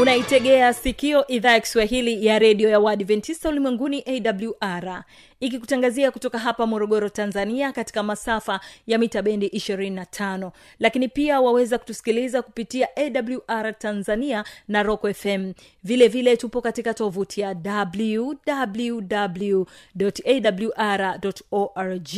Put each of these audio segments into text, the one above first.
unaitegea sikio idhaa ya kiswahili ya redio ya uadventista ulimwenguni awr ikikutangazia kutoka hapa morogoro tanzania katika masafa ya mita bendi 25 lakini pia waweza kutusikiliza kupitia awr tanzania na rock fm vile vile tupo katika tovuti ya www awr org.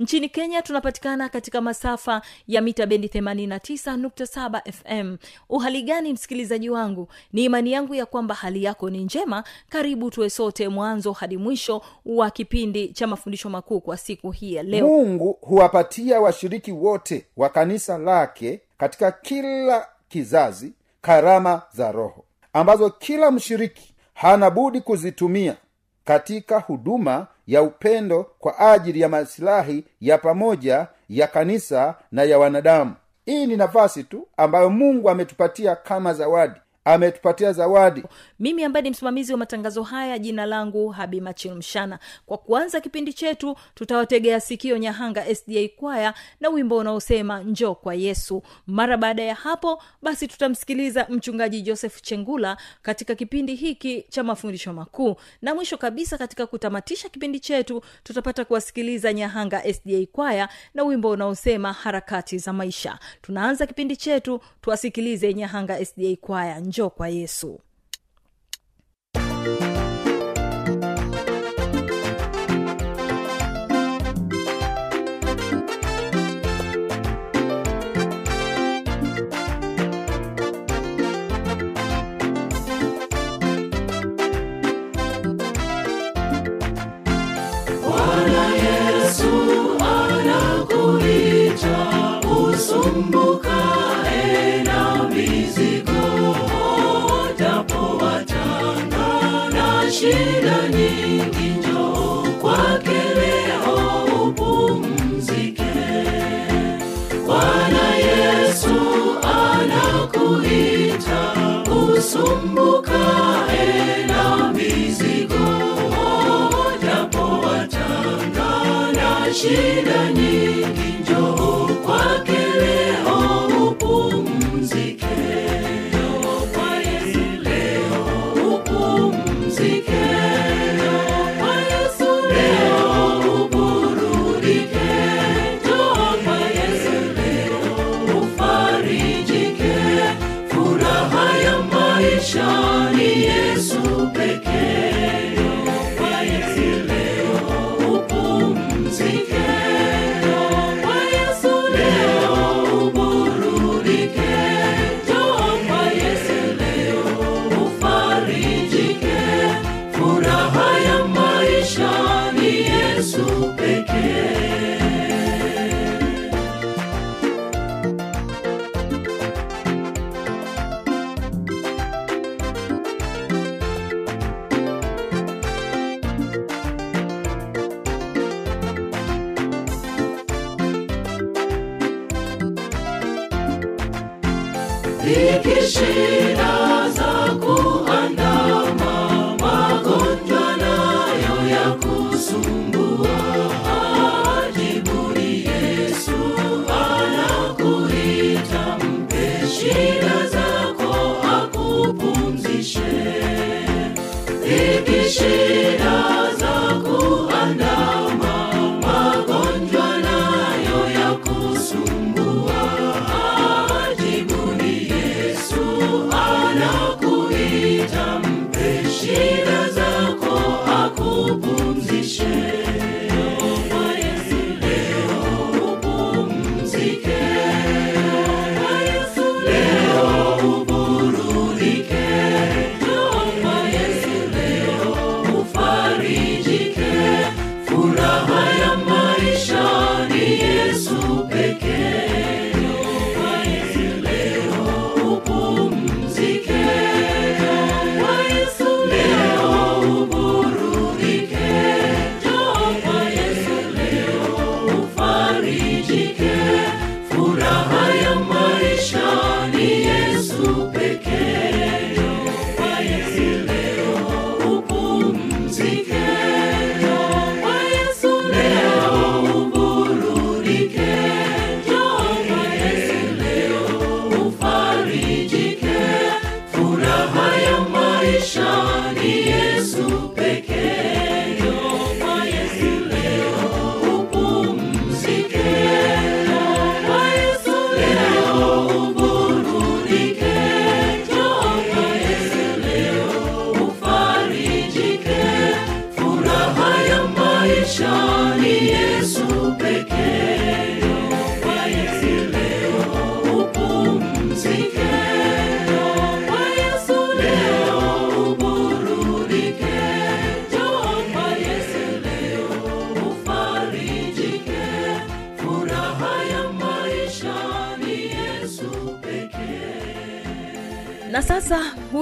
Nchini kenya tunapatikana katika masafa ya mita bendi 89.7 fm uhali gani msikilizaji wangu? Ni imani yangu ya kwamba hali yako ni njema. Karibu tuwe sote mwanzo hadi mwisho wa kipindi cha mafundisho makuu kwa siku hii ya leo. Mungu huwapatia washiriki wote wa kanisa lake katika kila kizazi karama za roho ambazo kila mshiriki hana budi kuzitumia katika huduma ya upendo kwa ajili ya masilahi ya pamoja ya kanisa na ya wanadamu. Hii ni nafasi tu ambayo mungu ametupatia kama zawadi ametupatia zawadi. Mimi ambaye ni msimamizi wa matangazo haya jina langu habimachil mshana. Kwa kuanza kipindi chetu tutawategea sikio nyahanga sda kwaya na wimbo unaosema njoo kwa yesu. Mara baada ya hapo basi tutamsikiliza mchungaji joseph chengula katika kipindi hiki cha mafundisho makuu. Na mwisho kabisa katika kutamatisha kipindi chetu tutapata kuwasikiliza nyahanga sda kwaya na wimbo unaosema harakati za maisha. Tunaanza kipindi chetu tuwasikilize nyahanga sda kwaya. Njoo kwa yesu Dhiki shida za kuandama, magonjwa nayo ya kusumbua. Jibuni Yesu anakuita, mpe shida zako akupumzishe. Dhiki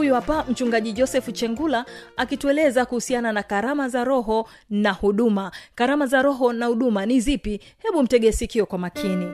huyu hapa mchungaji joseph chengula akitueleza kuhusiana na karama za roho na huduma. Karama za roho na huduma ni zipi? Hebu mtege sikio kwa makini.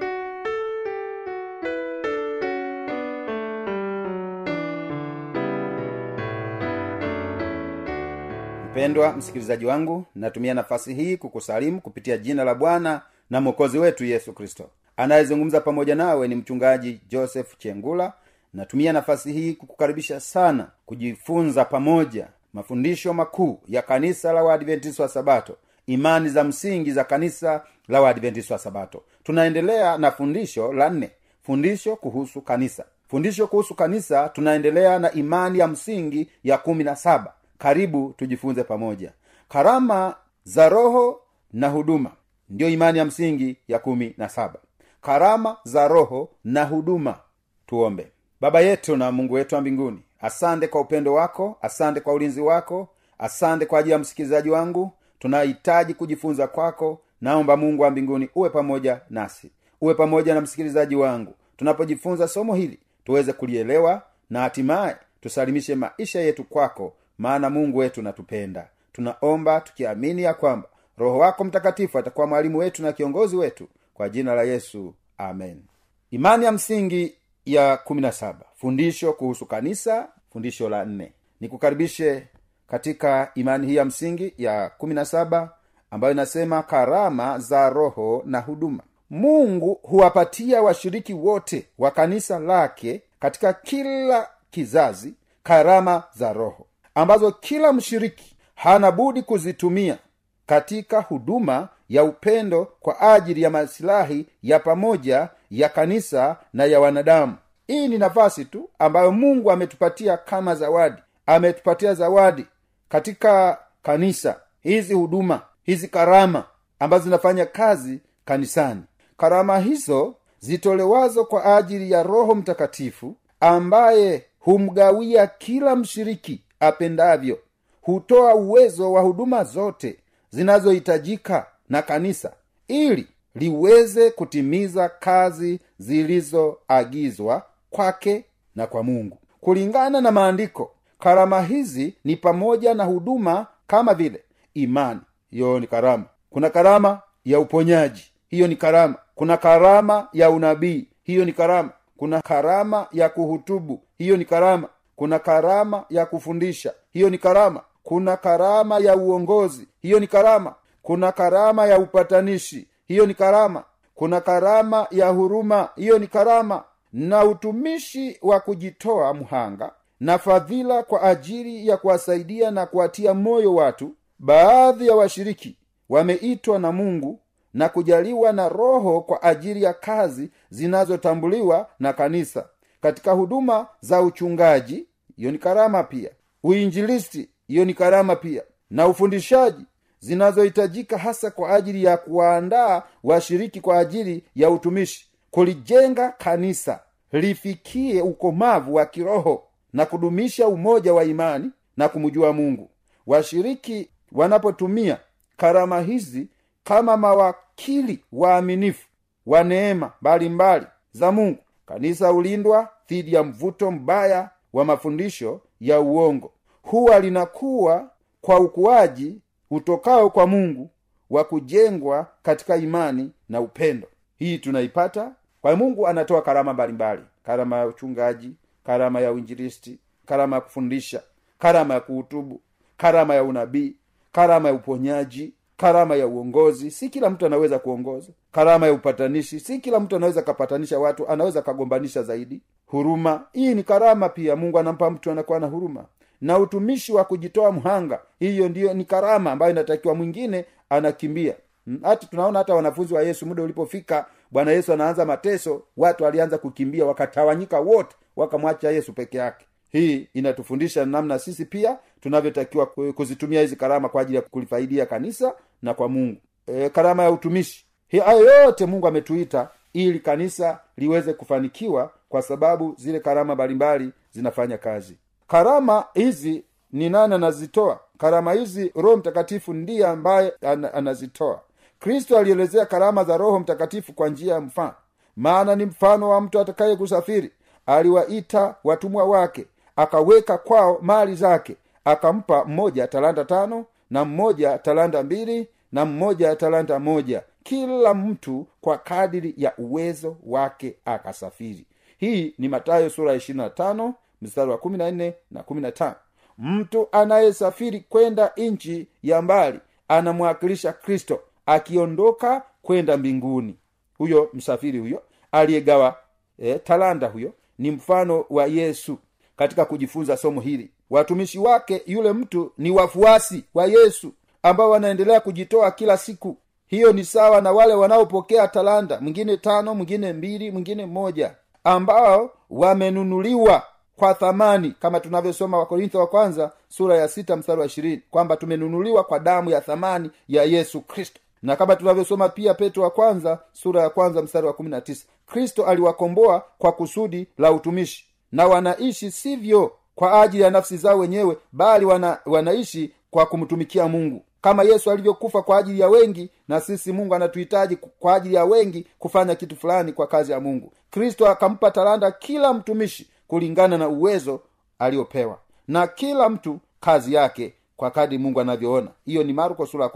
Mpendwa msikilizaji wangu natumia nafasi hii kukusalimu kupitia jina la bwana na mwokozi wetu yesu kristo. Anayezungumza pamoja nawe ni mchungaji joseph chengula natumia nafasi hii kukukaribisha sana kujifunza pamoja mafundisho makuu ya kanisa la waadventisi wa sabato imani za msingi za kanisa la waadventisi wa sabato. Tunaendelea na fundisho la nne fundisho kuhusu kanisa. Fundisho kuhusu kanisa tunaendelea na imani ya msingi ya kumi na saba. Karibu tujifunze pamoja. Karama za roho na huduma ndiyo imani ya msingi ya kumi na saba. Karama za roho na huduma tuombe baba yetu na mungu wetu wa mbinguni asante kwa upendo wako asante kwa ulinzi wako asante kwa ajili ya msikilizaji wangu. Tunahitaji kujifunza kwako. Naomba mungu wa mbinguni uwe pamoja nasi uwe pamoja na msikilizaji wangu. Tunapojifunza somo hili tuweze kulielewa na hatimaye tusalimishe maisha yetu kwako maana mungu wetu natupenda. Tunaomba tukiamini ya kwamba roho wako mtakatifu atakuwa mwalimu wetu na kiongozi wetu kwa jina la yesu amen. Imani ya msingi ya kumi na saba. Fundisho kuhusu kanisa fundisho la nne. Nikukaribishe katika imani hii ya msingi ya kumi na saba ambayo inasema karama za roho na huduma. Mungu huwapatia washiriki wote wa kanisa lake katika kila kizazi karama za roho ambazo kila mshiriki hana budi kuzitumia katika huduma ya upendo kwa ajili ya masilahi ya pamoja ya kanisa na ya wanadamu hii ni nafasi tu ambayo mungu ametupatia kama zawadi. Ametupatia zawadi katika kanisa. Hizi huduma hizi karama ambazo zinafanya kazi kanisani. Karama hizo zitolewazo kwa ajili ya roho mtakatifu ambaye humgawia kila mshiriki apendavyo hutoa uwezo wa huduma zote zinazohitajika na kanisa ili liweze kutimiza kazi zilizoagizwa kwake na kwa mungu. Kulingana na maandiko karama hizi ni pamoja na huduma kama vile imani. Hiyo ni karama. Kuna karama ya uponyaji. Hiyo ni karama. Kuna karama ya unabii. Hiyo ni karama. Kuna karama ya kuhutubu. Hiyo ni karama. Kuna karama ya kufundisha. Hiyo ni karama. Kuna karama ya uongozi. Hiyo ni karama. Kuna karama ya upatanishi. Hiyo ni karama. Kuna karama ya huruma. Hiyo ni karama na utumishi wa kujitoa mhanga na fadhila kwa ajili ya kuwasaidia na kuwatia moyo watu baadhi ya washiriki wameitwa na mungu na kujaliwa na roho kwa ajili ya kazi zinazotambuliwa na kanisa. Katika huduma za uchungaji hiyo ni karama pia. Uinjilisti hiyo ni karama pia. Na ufundishaji zinazohitajika hasa kwa ajili ya kuwaandaa washiriki kwa ajili ya utumishi kulijenga kanisa lifikie ukomavu wa kiroho na kudumisha umoja wa imani na kumjua mungu. Washiriki wanapotumia karama hizi kama mawakili waaminifu wa neema mbalimbali za mungu. Kanisa hulindwa dhidi ya mvuto mbaya wa mafundisho ya uongo. Huwa linakuwa kwa ukuaji utokao kwa mungu wa kujengwa katika imani na upendo. Hii tunaipata kwa mungu anatoa karama mbalimbali. Karama ya uchungaji karama ya uinjilisti karama ya kufundisha karama ya kuhutubu karama ya unabii karama ya uponyaji karama ya uongozi. Si kila mtu anaweza kuongoza. Karama ya upatanishi si kila mtu anaweza kapatanisha watu anaweza kagombanisha zaidi. Huruma hii ni karama pia. Mungu anampa mtu anakuwa na huruma. Na utumishi wa kujitoa mhanga hiyo ndiyo ni karama ambayo inatakiwa mwingine anakimbia. Hata tunaona hata wanafunzi wa yesu muda ulipofika bwana yesu anaanza mateso watu walianza kukimbia wakatawanyika wote wakamwacha yesu peke yake. Hii inatufundisha namna sisi pia tunavyotakiwa kuzitumia hizi karama kwa ajili ya kulifaidia kanisa na kwa mungu. E, karama ya utumishi. Hayo yote mungu ametuita ili kanisa liweze kufanikiwa kwa sababu zile karama mbalimbali zinafanya kazi. Karama hizi ni nani anazitoa? Karama hizi roho mtakatifu ndiye ambaye an, anazitoa kristo alielezea karama za roho mtakatifu kwa njia ya mfano. Maana ni mfano wa mtu atakaye kusafiri. Aliwaita watumwa wake akaweka kwao mali zake akampa mmoja talanta tano na mmoja talanta mbili na mmoja talanta moja. Kila mtu kwa kadiri ya uwezo wake akasafiri. Hii ni matayo sura ishirina tano mstari wa na nne na kumi na tano. Mtu anayesafiri kwenda nchi ya mbali anamwakilisha kristo akiondoka kwenda mbinguni. Huyo msafiri huyo aliyegawa e, talanda huyo ni mfano wa yesu katika kujifunza somo hili. Watumishi wake yule mtu ni wafuasi wa yesu ambao wanaendelea kujitoa kila siku. Hiyo ni sawa na wale wanaopokea talanda mwingine tano mwingine mbili mwingine moja ambao wamenunuliwa kwa thamani kama tunavyosoma wakorintho wa kwanza sura ya sita mstari wa ishirini kwamba tumenunuliwa kwa damu ya thamani ya yesu kristo na kama tunavyosoma pia petro wa kwanza sura ya kwanza mstari wa kumi na tisa kristo aliwakomboa kwa kusudi la utumishi. Na wanaishi sivyo kwa ajili ya nafsi zao wenyewe bali wana, wanaishi kwa kumtumikia mungu. Kama yesu alivyokufa kwa ajili ya wengi na sisi mungu anatuhitaji kwa ajili ya wengi kufanya kitu fulani kwa kazi ya mungu. Kristo akampa talanta kila mtumishi kulingana na uwezo aliyopewa na kila mtu kazi yake kwa kadi mungu anavyoona. Hiyo ni marko sura ya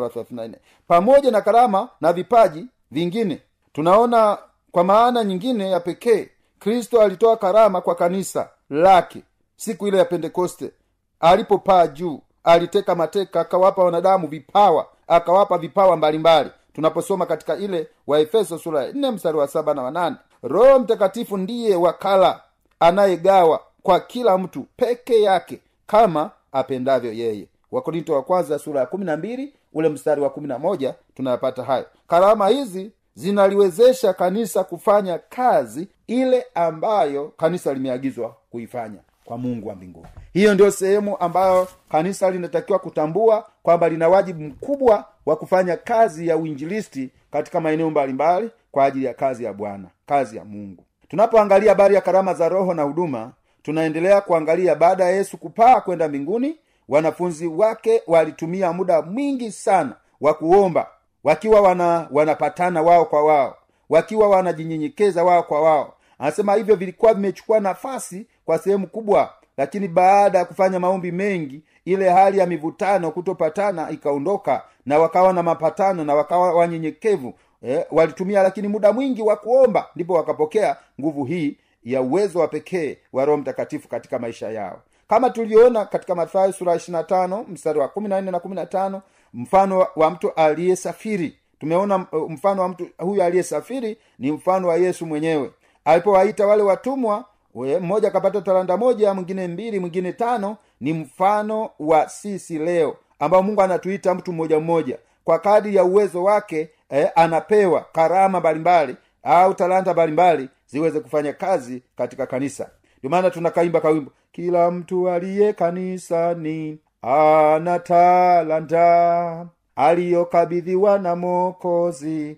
wa pamoja na karama na vipaji vingine. Tunaona kwa maana nyingine ya pekee kristo alitoa karama kwa kanisa lake siku ile ya pentekoste. Alipopaa juu aliteka mateka akawapa wanadamu vipawa akawapa vipawa mbalimbali. Tunaposoma katika ile waefeso sura ya mstari wa saba na wanane roho mtakatifu ndiye wakala anayegawa kwa kila mtu peke yake kama apendavyo yeye. Wakorinto wa kwanza sura ya ule mstari wa moja tunayapata hayo karama hizi zinaliwezesha kanisa kufanya kazi ile ambayo kanisa limeagizwa kuifanya kwa mungu wa mbinguni. Hiyo ndio sehemu ambayo kanisa linatakiwa kutambua kwamba lina wajibu mkubwa wa kufanya kazi ya uinjilisti katika maeneo mbalimbali kwa ajili ya kazi ya bwana kazi ya mungu. Tunapoangalia habari ya karama za roho na huduma tunaendelea kuangalia baada ya yesu kupaa kwenda mbinguni wanafunzi wake walitumia muda mwingi sana wa kuomba wakiwa wana wanapatana wao kwa wao wakiwa wanajinyenyekeza wao kwa wao. Anasema hivyo vilikuwa vimechukua nafasi kwa sehemu kubwa lakini baada ya kufanya maombi mengi ile hali ya mivutano kutopatana ikaondoka na wakawa na mapatano na wakawa wanyenyekevu eh, walitumia lakini muda mwingi wa kuomba ndipo wakapokea nguvu hii ya uwezo wa pekee wa roho mtakatifu katika maisha yao. Kama tulivyoona katika mathayo sura ishirina tano mstari wa kumi na nne na kumi na tano mfano wa mtu aliyesafiri. Tumeona mfano wa mtu huyu aliyesafiri ni mfano wa yesu mwenyewe. Alipowaita wale watumwa mmoja akapata talanda moja mwingine mbili mwingine tano ni mfano wa sisi leo ambao mungu anatuita mtu mmoja mmoja. Kwa kadri ya uwezo wake eh, anapewa karama mbalimbali au talanta mbalimbali ziweze kufanya kazi katika kanisa. Ndio maana tunakaimba kawimbo kila mtu aliye kanisani ana talanta aliyokabidhiwa na mokozi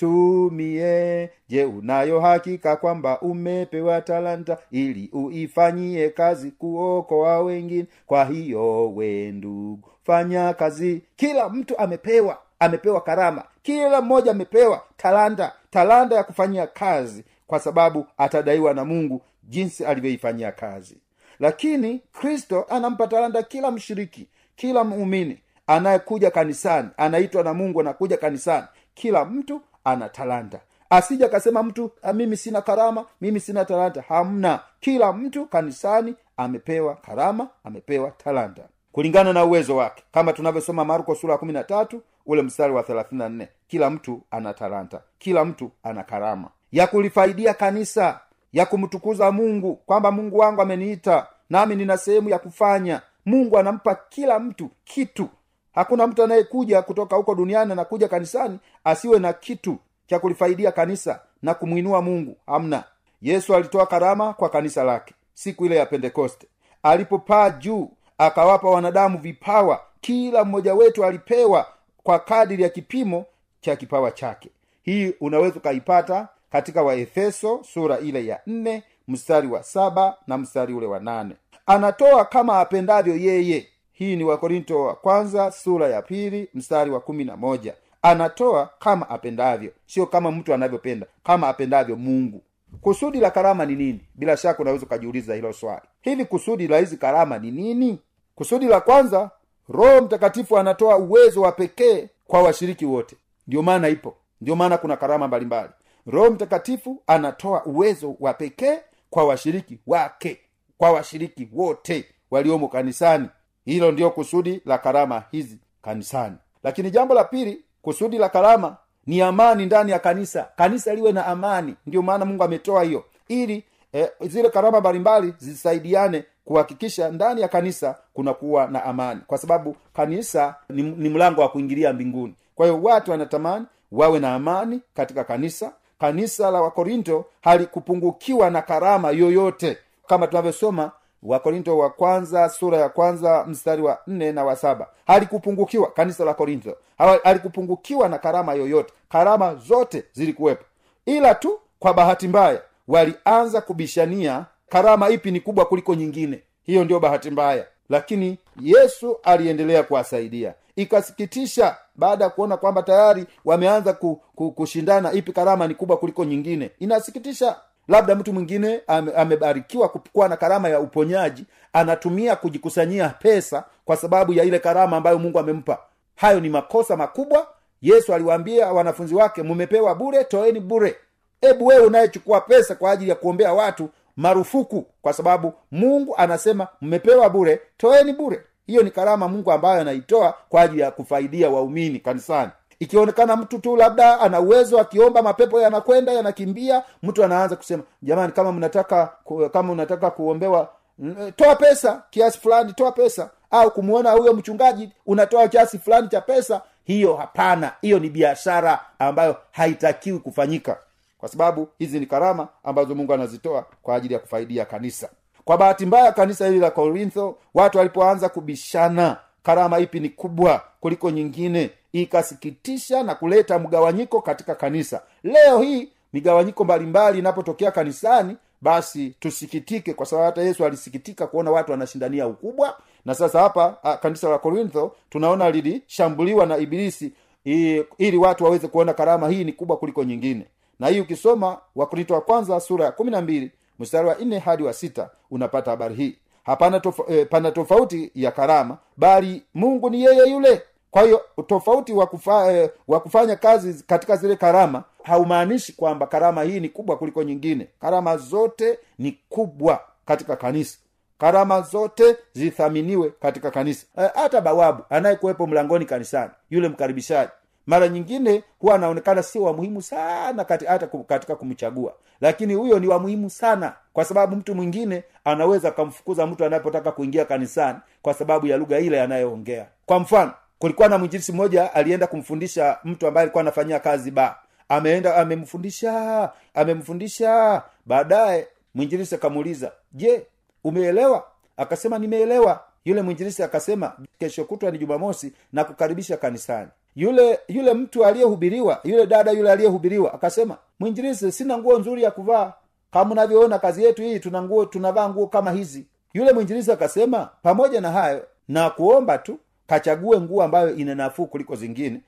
aitumie. Je unayo hakika kwamba umepewa talanta ili uifanyie kazi kuokoa wengine? Kwa hiyo we ndugu fanya kazi. Kila mtu amepewa amepewa karama. Kila mmoja amepewa talanta talanta ya kufanyia kazi kwa sababu atadaiwa na mungu jinsi alivyoifanyia kazi. Lakini kristo anampa talanta kila mshiriki kila muumini anayekuja kanisani anaitwa na mungu anakuja kanisani. Kila mtu ana talanta. Asija akasema mtu mimi sina karama mimi sina talanta. Hamna. Kila mtu kanisani amepewa karama amepewa talanta. Kulingana na uwezo wake kama tunavyosoma marko sura ya kumi na tatu ule mstari wa thelathini na nne kila mtu ana talanta kila mtu ana karama. Ya kulifaidia kanisa ya kumtukuza mungu kwamba mungu wangu ameniita nami nina sehemu ya kufanya. Mungu anampa kila mtu kitu. Hakuna mtu anayekuja kutoka huko duniani anakuja kanisani asiwe na kitu cha kulifaidia kanisa na kumwinua mungu. Hamna. Yesu alitoa karama kwa kanisa lake siku ile ya pentekoste. Alipopaa juu akawapa wanadamu vipawa. Kila mmoja wetu alipewa kwa kadiri ya kipimo cha kipawa chake. Hii unaweza ukaipata katika waefeso sura ile ya nne mstari wa saba na mstari ule wa nane. Anatoa kama apendavyo yeye. Hii ni wakorinto wa kwanza sura ya pili mstari wa kumi na moja. Anatoa kama apendavyo sio kama mtu anavyopenda kama apendavyo mungu. Kusudi la karama ni nini? Bila shaka unaweza ukajiuliza hilo swali. Hivi kusudi la hizi karama ni nini? Kusudi la kwanza roho mtakatifu anatoa uwezo wa pekee kwa washiriki wote. Ndio maana ipo. Ndiyo maana kuna karama mbalimbali. Roho mtakatifu anatoa uwezo wa pekee kwa washiriki wake kwa washiriki wote waliomo kanisani. Hilo ndio kusudi la karama hizi kanisani. Lakini jambo la pili kusudi la karama ni amani ndani ya kanisa. Kanisa liwe na amani. Ndio maana mungu ametoa hiyo. Ili eh, zile karama mbalimbali zisaidiane kuhakikisha ndani ya kanisa kunakuwa na amani. Kwa sababu kanisa ni, ni mlango wa kuingilia mbinguni. Kwa hiyo watu wanatamani wawe na amani katika kanisa. Kanisa la wakorinto halikupungukiwa na karama yoyote. Kama tunavyosoma wakorinto wa kwanza sura ya kwanza mstari wa nne na wa saba. Halikupungukiwa kanisa la korinto. Halikupungukiwa na karama yoyote. Karama zote zilikuwepo. Ila tu kwa bahati mbaya walianza kubishania karama ipi ni kubwa kuliko nyingine? Hiyo ndio bahati mbaya. Lakini yesu aliendelea kuwasaidia. Ikasikitisha baada ya kuona kwamba tayari wameanza ku, ku, kushindana ipi karama ni kubwa kuliko nyingine. Inasikitisha. Labda mtu mwingine ame, amebarikiwa kuwa na karama ya uponyaji anatumia kujikusanyia pesa kwa sababu ya ile karama ambayo mungu amempa. Hayo ni makosa makubwa. Yesu aliwaambia wanafunzi wake mumepewa bure toeni bure. Hebu wewe unayechukua pesa kwa ajili ya kuombea watu marufuku kwa sababu mungu anasema mmepewa bure toeni bure. Hiyo ni karama mungu ambayo anaitoa kwa ajili ya kufaidia waumini kanisani. Ikionekana mtu tu labda ana uwezo akiomba mapepo yanakwenda yanakimbia mtu anaanza kusema jamani kama mnataka kama unataka kuombewa toa pesa kiasi fulani toa pesa. Au kumwona huyo mchungaji unatoa kiasi fulani cha pesa. Hiyo hapana. Hiyo ni biashara ambayo haitakiwi kufanyika kwa sababu hizi ni karama ambazo mungu anazitoa kwa ajili ya kufaidia kanisa. Kwa bahati mbaya kanisa hili la korintho watu walipoanza kubishana karama ipi ni kubwa kuliko nyingine ikasikitisha na kuleta mgawanyiko katika kanisa. Leo hii migawanyiko mbalimbali inapotokea kanisani basi tusikitike kwa sababu hata yesu alisikitika kuona watu wanashindania ukubwa. Na sasa hapa a, kanisa la korintho tunaona lilishambuliwa na ibilisi i- ili watu waweze kuona karama hii ni kubwa kuliko nyingine na hii ukisoma wakorinto wa kwanza sura ya kumi na mbili mstari wa nne hadi wa sita unapata habari hii. Hapana tofa, eh, pana tofauti ya karama bali mungu ni yeye yule. Kwa hiyo tofauti wa, kufa, eh, kufanya kazi katika zile karama haumaanishi kwamba karama hii ni kubwa kuliko nyingine. Karama zote ni kubwa katika kanisa. Karama zote zithaminiwe katika kanisa. Eh, hata bawabu anayekuwepo mlangoni kanisani yule mkaribishaji mara nyingine huwa anaonekana sio wa muhimu sana kati, hata katika kumchagua. Lakini huyo ni wa muhimu sana kwa sababu mtu mwingine anaweza akamfukuza mtu anapotaka kuingia kanisani kwa sababu ya lugha ile anayoongea. Kwa mfano kulikuwa na mwinjilisi mmoja alienda kumfundisha mtu ambaye alikuwa anafanyia kazi ba. Ameenda amemfundisha amemfundisha. Baadaye mwinjilisi akamuuliza je umeelewa? Akasema nimeelewa. Yule mwinjilisi akasema kesho kutwa ni jumamosi na kukaribisha kanisani yule yule mtu aliyehubiriwa yule dada yule aliyehubiriwa akasema mwinjilisi sina nguo nzuri ya kuvaa. Kama unavyoona kazi yetu hii tuna nguo tunavaa nguo kama hizi. Yule mwinjilisi akasema pamoja na hayo na kuomba tu kachague nguo ambayo ina nafuu kuliko zingine.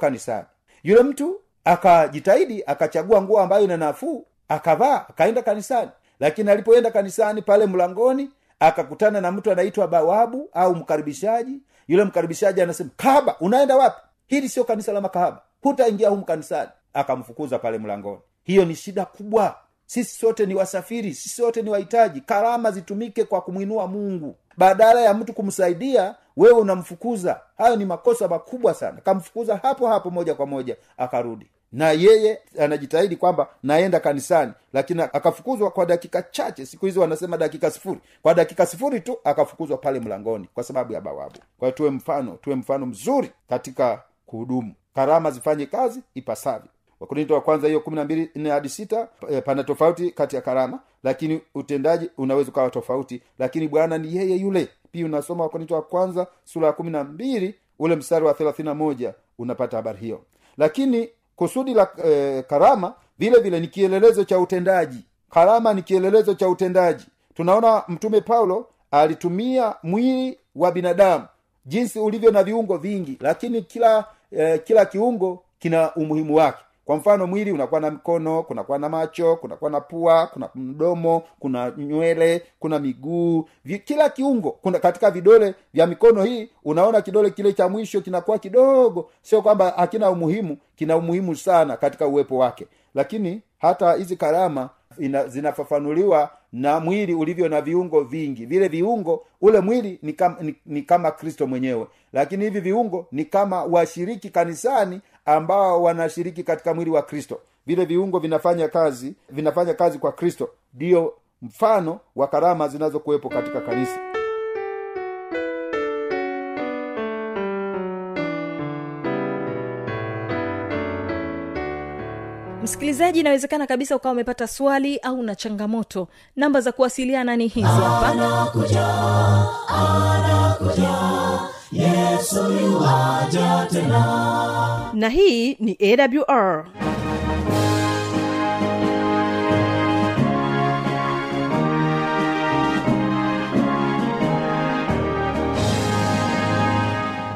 Kanisani. Yule mtu akajitahidi akachagua nguo ambayo ina nafuu akavaa akaenda kanisani. Lakini alipoenda kanisani pale mlangoni akakutana na mtu anaitwa bawabu au mkaribishaji. Yule mkaribishaji anasema kaba unaenda wapi hili sio kanisa la makahaba. Hutaingia humu kanisani. Akamfukuza pale mlangoni. Hiyo ni shida kubwa. Sisi sote ni wasafiri. Sisi sote ni wahitaji. Karama zitumike kwa kumwinua mungu. Badala ya mtu kumsaidia wewe unamfukuza. Hayo ni makosa makubwa sana. Kamfukuza hapo hapo moja kwa moja akarudi. Na yeye anajitahidi kwamba naenda kanisani lakini akafukuzwa kwa dakika chache. Siku hizi wanasema dakika sifuri. Kwa dakika sifuri tu akafukuzwa pale mlangoni kwa sababu ya bawabu. Kwa tuwe mfano tuwe mfano mzuri katika kuhudumu. Karama zifanye kazi ipasavyo. Wakorinto wa kwanza hiyo kumi na mbili nne hadi sita eh, pana tofauti kati ya karama lakini utendaji unaweza ukawa tofauti lakini bwana ni yeye yule. Pia unasoma wakorinto wa kwanza sura ya kumi na mbili ule mstari wa thelathini na moja unapata habari hiyo. Lakini kusudi la e, karama vile vile ni kielelezo cha utendaji. Karama ni kielelezo cha utendaji. Tunaona mtume paulo alitumia mwili wa binadamu jinsi ulivyo na viungo vingi lakini kila eh, kila kiungo kina umuhimu wake. Kwa mfano mwili unakuwa na mkono kunakuwa na macho kunakuwa na pua kuna mdomo kuna nywele kuna miguu. Kila kiungo kuna katika vidole vya mikono hii unaona kidole kile cha mwisho kinakuwa kidogo. Sio kwamba hakina umuhimu kina umuhimu sana katika uwepo wake. Lakini hata hizi karama ina, zinafafanuliwa na mwili ulivyo na viungo vingi. Vile viungo ule mwili ni kama, ni, ni kama kristo mwenyewe. Lakini hivi viungo ni kama washiriki kanisani ambao wanashiriki katika mwili wa kristo. Vile viungo vinafanya kazi vinafanya kazi kwa kristo ndiyo mfano wa karama zinazokuwepo katika kanisa msikilizaji inawezekana kabisa ukawa umepata swali au na changamoto. Namba za kuwasiliana ni hizi. Hapa yesu tena. Na hii ni awr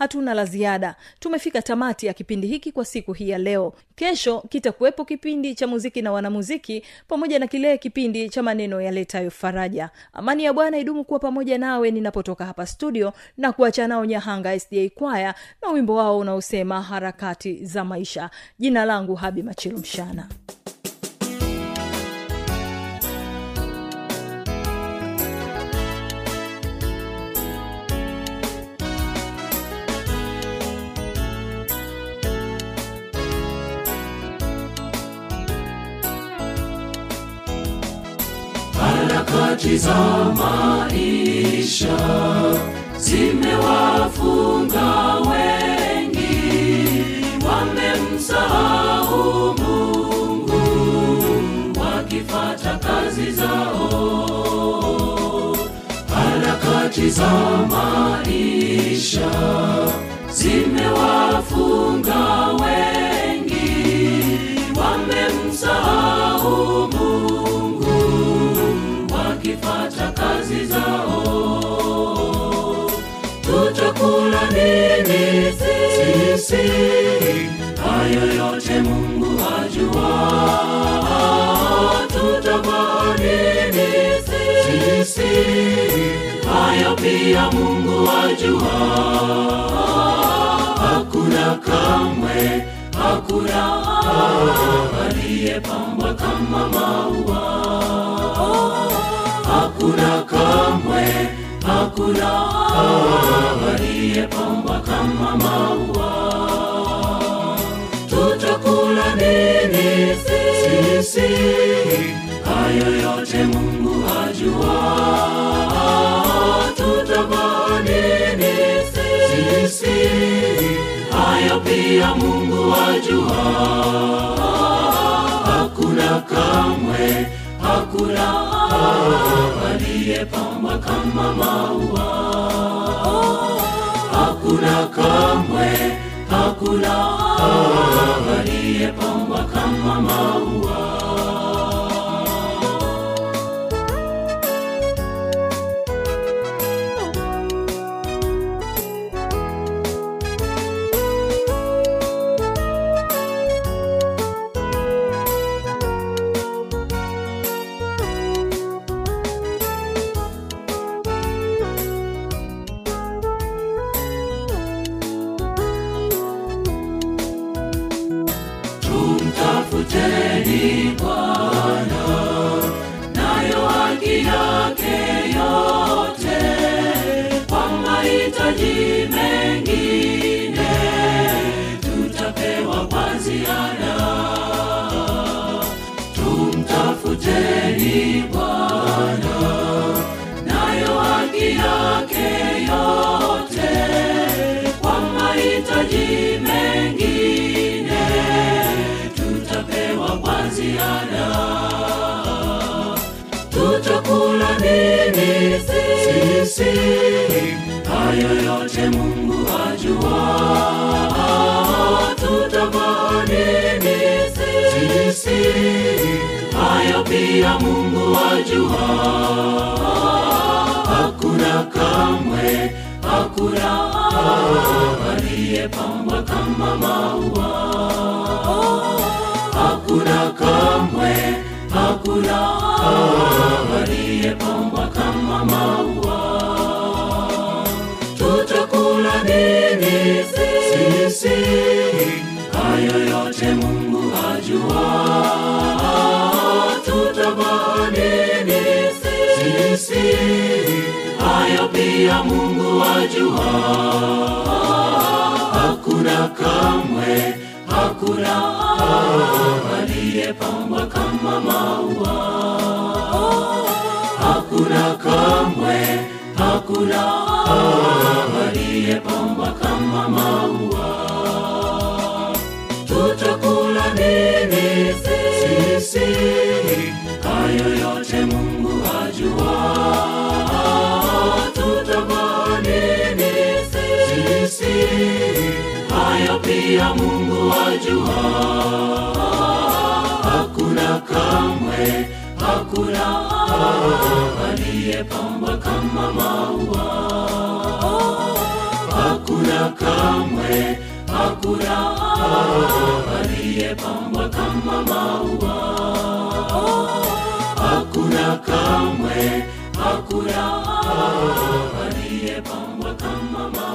hatuna la ziada. Tumefika tamati ya kipindi hiki kwa siku hii ya leo. Kesho kitakuwepo kipindi cha muziki na wanamuziki pamoja na kile kipindi cha maneno yaletayo faraja. Amani ya bwana idumu kuwa pamoja nawe ninapotoka hapa studio na kuacha nao nyahanga sda kwaya na wimbo wao unaosema harakati za maisha. Jina langu habi machilu mshana harakati za maisha. Zimewafunga wengi wamemsahau mungu wakifata kazi zao. Harakati za maisha zimewafunga wengi nini sisi hayo yote mungu ajua tutakuwa nini sisi hayo pia mungu ajua hakuna kamwe hakuna aliyepambwa kama maua. Hakuna kamwe hakuna aliyepambwa kama maua. Tutakula nini sisi. Hayo yote mungu hajua. Tutavaa nini sisi. Hayo pia mungu hajua. Hakuna kamwe hakuna aliyepamba kama maua hakuna kamwe hakuna aliyepambwa kama maua sisi hayo yote mungu ajua. Tutavaa nini hayo pia mungu ajua. Hakuna kamwe hakuna aliyepambwa kama maua. Hakuna kamwe hakuna aliyepambwa hayo yote mungu ajua tutavaa nini sisi. Hayo pia mungu ajua hakuna kamwe hakuna aliyepambwa kama maua. Hakuna kamwe hakuna aliyepambwa kama maua tutakula nini sisi hayo yote mungu ajua tutavaa nini sisi hayo pia mungu ajua hakuna kamwe hakuna aliyepamba kama maua. Hakuna kamwe hakuna aliyepambwa kama maua. Hakuna kamwe hakuna aliyepambwa kama maua